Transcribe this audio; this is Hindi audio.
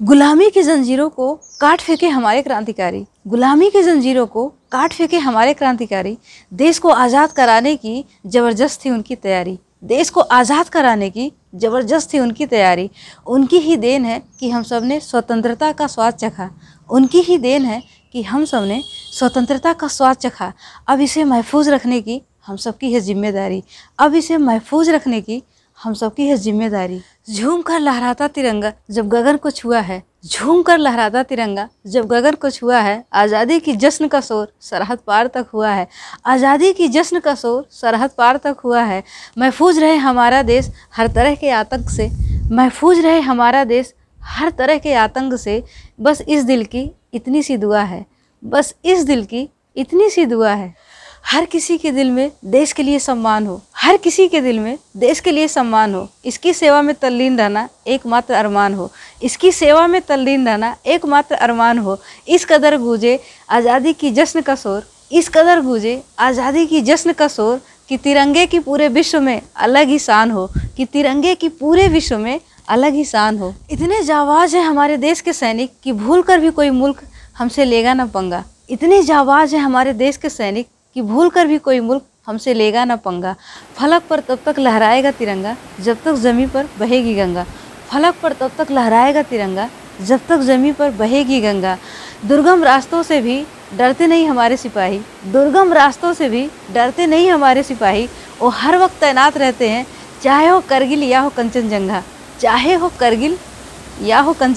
गुलामी की जंजीरों को काट फेंके हमारे क्रांतिकारी। गुलामी की जंजीरों को काट फेंके हमारे क्रांतिकारी। देश को आज़ाद कराने की ज़बरदस्त थी उनकी तैयारी। देश को आज़ाद कराने की ज़बरदस्त थी उनकी तैयारी। उनकी ही देन है कि हम सबने स्वतंत्रता का स्वाद चखा। उनकी ही देन है कि हम सबने स्वतंत्रता का स्वाद चखा। अब इसे महफूज रखने की हम सबकी है ज़िम्मेदारी। अब इसे महफूज रखने की हम सबकी है ज़िम्मेदारी। झूम कर लहराता तिरंगा जब गगन को छुआ है। झूम कर लहराता तिरंगा जब गगन को छुआ है। आज़ादी की जश्न का शोर सरहद पार तक हुआ है। आज़ादी की जश्न का शोर सरहद पार तक हुआ है। महफूज रहे हमारा देश हर तरह के आतंक से। महफूज रहे हमारा देश हर तरह के आतंक से। बस इस दिल की इतनी सी दुआ है। बस इस दिल की इतनी सी दुआ है। हर किसी के दिल में देश के लिए सम्मान हो। हर किसी के दिल में देश के लिए सम्मान हो, इसकी सेवा में तल्लीन रहना एकमात्र अरमान हो, इसकी सेवा में तल्लीन रहना एकमात्र अरमान हो, इस कदर गूंजे आज़ादी की जश्न का शोर, इस कदर गूंजे आज़ादी की जश्न का शोर कि तिरंगे की पूरे विश्व में अलग ही शान हो, कि तिरंगे की पूरे विश्व में अलग ही शान हो। इतने जावाज हैं हमारे देश के सैनिक कि भूल कर भी कोई मुल्क हमसे लेगा ना पंगा। इतने जावाज हैं हमारे देश के सैनिक कि भूल कर भी कोई मुल्क हमसे लेगा ना पंगा। फलक पर तब तक लहराएगा तिरंगा, जब तक ज़मी पर बहेगी गंगा। फलक पर तब तक लहराएगा तिरंगा, जब तक ज़मी पर बहेगी गंगा। दुर्गम रास्तों से भी डरते नहीं हमारे सिपाही। दुर्गम रास्तों से भी डरते नहीं हमारे सिपाही। वो हर वक्त तैनात रहते हैं, चाहे हो करगिल या हो कंचनजंगा। चाहे हो करगिल या हो कंचन